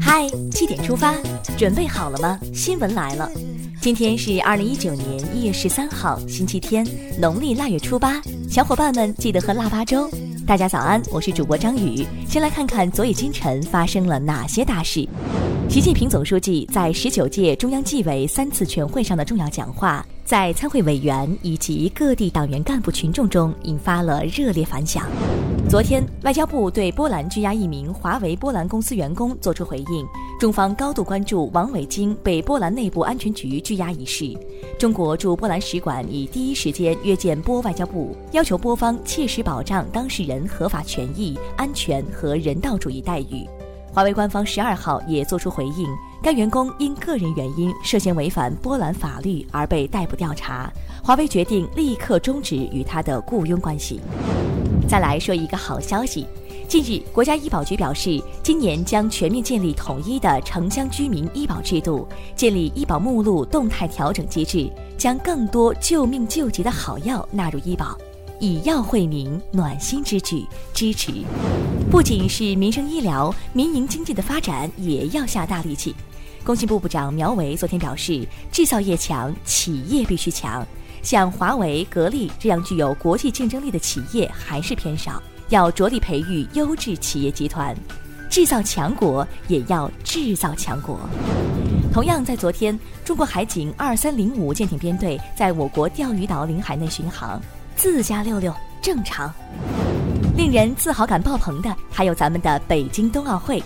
嗨，七点出发，准备好了吗？新闻来了，今天是二零一九年一月十三号，星期天，农历腊月初八，小伙伴们记得喝腊八粥。大家早安，我是主播张宇。先来看看昨夜今晨发生了哪些大事。习近平总书记在十九届中央纪委三次全会上的重要讲话，在参会委员以及各地党员干部群众中引发了热烈反响。昨天，外交部对波兰拘押一名华为波兰公司员工作出回应，中方高度关注王伟京被波兰内部安全局拘押一事。中国驻波兰使馆已第一时间约见波外交部，要求波方切实保障当事人合法权益、安全和人道主义待遇。华为官方十二号也作出回应，该员工因个人原因涉嫌违反波兰法律而被逮捕调查，华为决定立刻终止与他的雇佣关系。再来说一个好消息，近日国家医保局表示，今年将全面建立统一的城乡居民医保制度，建立医保目录动态调整机制，将更多救命救急的好药纳入医保。以药惠民，暖心之举，支持。不仅是民生医疗，民营经济的发展也要下大力气。工信部部长苗圩昨天表示，制造业强，企业必须强。像华为、格力这样具有国际竞争力的企业还是偏少，要着力培育优质企业集团。制造强国也要制造强国。同样在昨天，中国海警二三零五舰艇编队在我国钓鱼岛领海内巡航。自家六六正常，令人自豪感爆棚的还有咱们的北京冬奥会。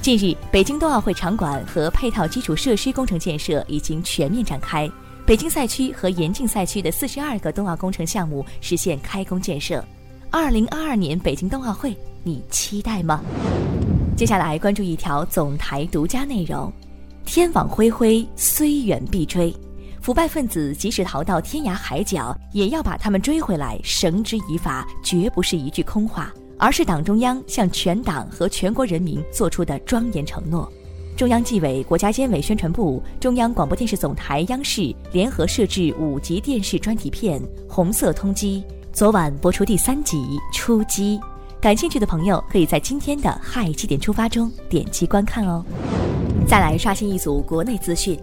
近日，北京冬奥会场馆和配套基础设施工程建设已经全面展开，北京赛区和延庆赛区的四十二个冬奥工程项目实现开工建设。二零二二年北京冬奥会，你期待吗？接下来关注一条总台独家内容：天网恢恢，虽远必追。腐败分子即使逃到天涯海角，也要把他们追回来，绳之以法，绝不是一句空话，而是党中央向全党和全国人民做出的庄严承诺。中央纪委国家监委宣传部、中央广播电视总台央视联合摄制五集电视专题片《红色通缉》，昨晚播出第三集《出击》，感兴趣的朋友可以在今天的《嗨七点出发》中点击观看哦。再来刷新一组国内资讯。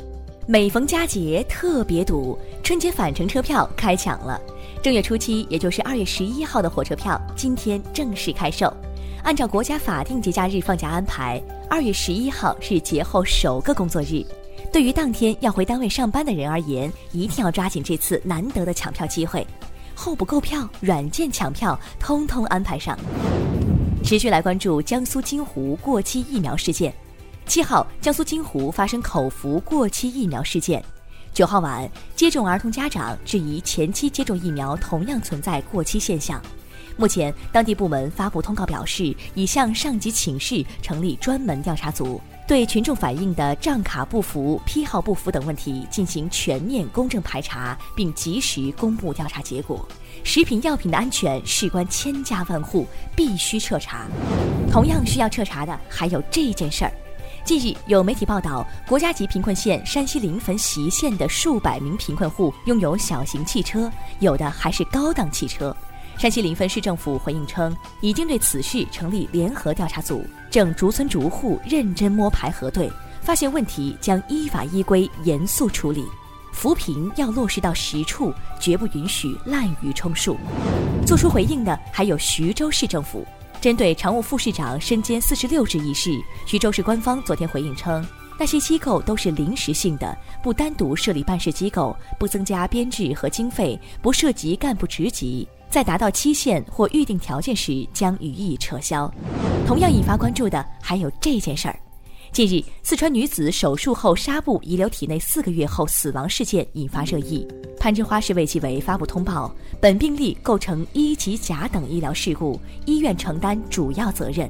每逢佳节特别堵，春节返程车票开抢了。正月初七，也就是二月十一号的火车票，今天正式开售。按照国家法定节假日放假安排，二月十一号是节后首个工作日。对于当天要回单位上班的人而言，一定要抓紧这次难得的抢票机会。候补购票、软件抢票，通通安排上。持续来关注江苏金湖过期疫苗事件。七号，江苏金湖发生口服过期疫苗事件。九号晚，接种儿童家长质疑前期接种疫苗同样存在过期现象。目前，当地部门发布通告表示，已向上级请示，成立专门调查组，对群众反映的账卡不符、批号不符等问题进行全面公正排查，并及时公布调查结果。食品药品的安全事关千家万户，必须彻查。同样需要彻查的还有这件事儿。近日，有媒体报道，国家级贫困县山西临汾隰县的数百名贫困户拥有小型汽车，有的还是高档汽车。山西临汾市政府回应称，已经对此事成立联合调查组，正逐村逐户认真摸排核对，发现问题将依法依规严肃处理。扶贫要落实到实处，绝不允许滥竽充数。作出回应的还有徐州市政府。针对常务副市长身兼四十六职一事，徐州市官方昨天回应称，那些机构都是临时性的，不单独设立办事机构，不增加编制和经费，不涉及干部职级，在达到期限或预定条件时将予以撤销。同样引发关注的还有这件事儿。近日，四川女子手术后纱布遗留体内四个月后死亡事件引发热议。攀枝花市卫计委发布通报，本病例构成一级甲等医疗事故，医院承担主要责任。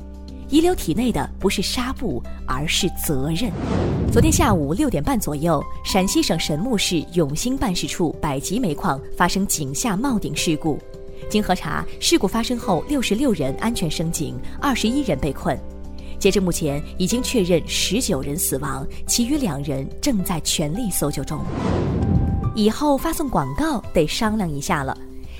遗留体内的不是纱布，而是责任。昨天下午六点半左右，陕西省神木市永兴办事处百吉煤矿发生井下冒顶事故。经核查，事故发生后，六十六人安全升井，二十一人被困。截至目前，已经确认十九人死亡，其余两人正在全力搜救中。以后发送广告得商量一下了。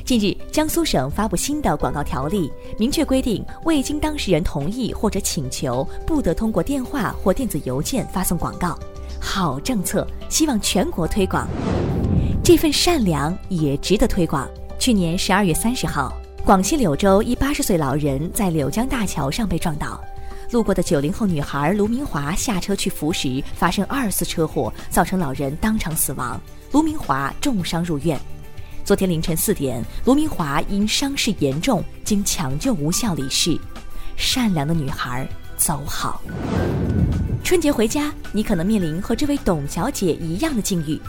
近日，江苏省发布新的广告条例，明确规定，未经当事人同意或者请求，不得通过电话或电子邮件发送广告。好政策，希望全国推广。这份善良也值得推广。去年十二月三十号，广西柳州一八十岁老人在柳江大桥上被撞倒，路过的九零后女孩卢明华下车去扶时，发生二次车祸，造成老人当场死亡，卢明华重伤入院。昨天凌晨四点，卢明华因伤势严重，经抢救无效离世。善良的女孩，走好。春节回家，你可能面临和这位董小姐一样的境遇。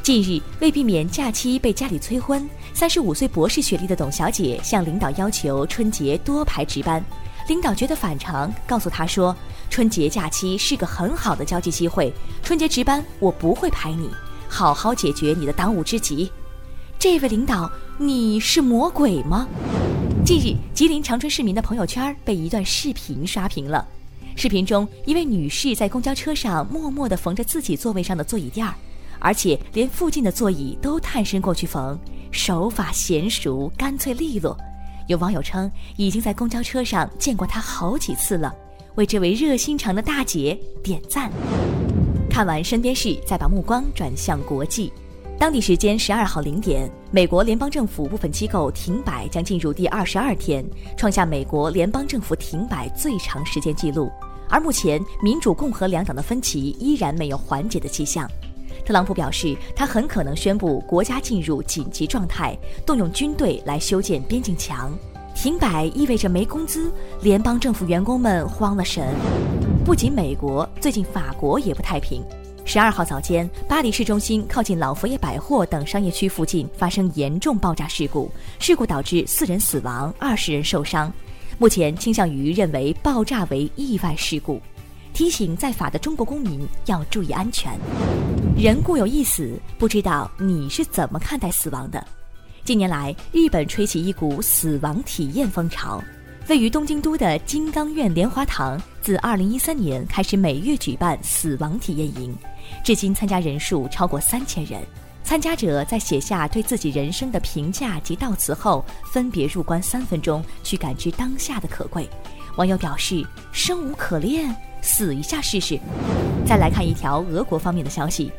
近日，为避免假期被家里催婚，三十五岁博士学历的董小姐向领导要求春节多排值班。领导觉得反常，告诉她说：“春节假期是个很好的交际机会，春节值班我不会排你，好好解决你的当务之急。”这位领导，你是魔鬼吗？近日，吉林长春市民的朋友圈被一段视频刷屏了。视频中，一位女士在公交车上默默地缝着自己座位上的座椅垫儿。而且连附近的座椅都探身过去缝，手法娴熟，干脆利落。有网友称，已经在公交车上见过她好几次了，为这位热心肠的大姐点赞。看完身边事，再把目光转向国际。当地时间十二号零点，美国联邦政府部分机构停摆将进入第二十二天，创下美国联邦政府停摆最长时间记录。而目前，民主、共和两党的分歧依然没有缓解的迹象。特朗普表示，他很可能宣布国家进入紧急状态，动用军队来修建边境墙。停摆意味着没工资，联邦政府员工们慌了神。不仅美国，最近法国也不太平。十二号早间，巴黎市中心靠近老佛爷百货等商业区附近发生严重爆炸事故，事故导致四人死亡，二十人受伤。目前倾向于认为爆炸为意外事故。提醒在法的中国公民要注意安全。人固有一死，不知道你是怎么看待死亡的？近年来，日本吹起一股死亡体验风潮。位于东京都的金刚院莲华堂，自2013年开始每月举办死亡体验营，至今参加人数超过三千人。参加者在写下对自己人生的评价及悼词后，分别入关三分钟，去感知当下的可贵。网友表示：“生无可恋。”死一下试试。再来看一条俄国方面的消息，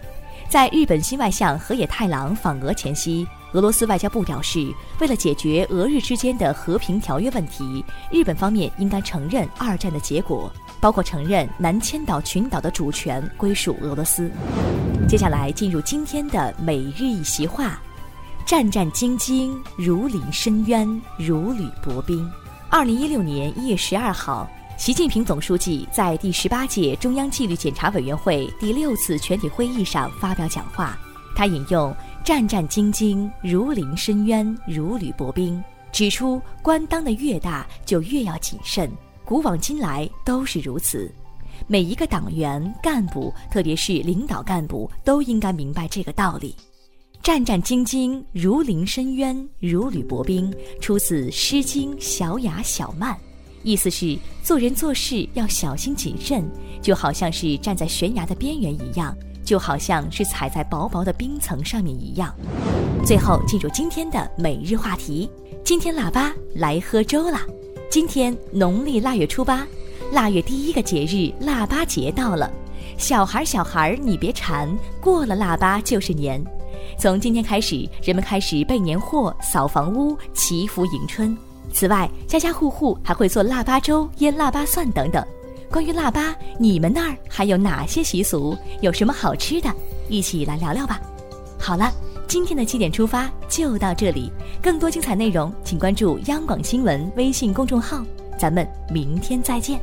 在日本新外相河野太郎访俄前夕，俄罗斯外交部表示，为了解决俄日之间的和平条约问题，日本方面应该承认二战的结果，包括承认南千岛群岛的主权归属俄罗斯。接下来进入今天的每日一席话：战战兢兢，如临深渊，如履薄冰。二零一六年一月十二号。习近平总书记在第十八届中央纪律检查委员会第六次全体会议上发表讲话，他引用“战战兢兢，如临深渊，如履薄冰”，指出官当的越大就越要谨慎，古往今来都是如此。每一个党员干部，特别是领导干部，都应该明白这个道理。“战战兢兢，如临深渊，如履薄冰”出自《诗经·小雅·小曼》。意思是做人做事要小心谨慎，就好像是站在悬崖的边缘一样，就好像是踩在薄薄的冰层上面一样。最后进入今天的每日话题，今天腊八来喝粥啦！今天农历腊月初八，腊月第一个节日腊八节到了。小孩儿小孩儿你别馋，过了腊八就是年。从今天开始，人们开始备年货、扫房屋、祈福迎春。此外，家家户户还会做腊八粥、腌腊八蒜等等。关于腊八，你们那儿还有哪些习俗？有什么好吃的？一起来聊聊吧。好了，今天的七点出发就到这里。更多精彩内容，请关注央广新闻微信公众号。咱们明天再见。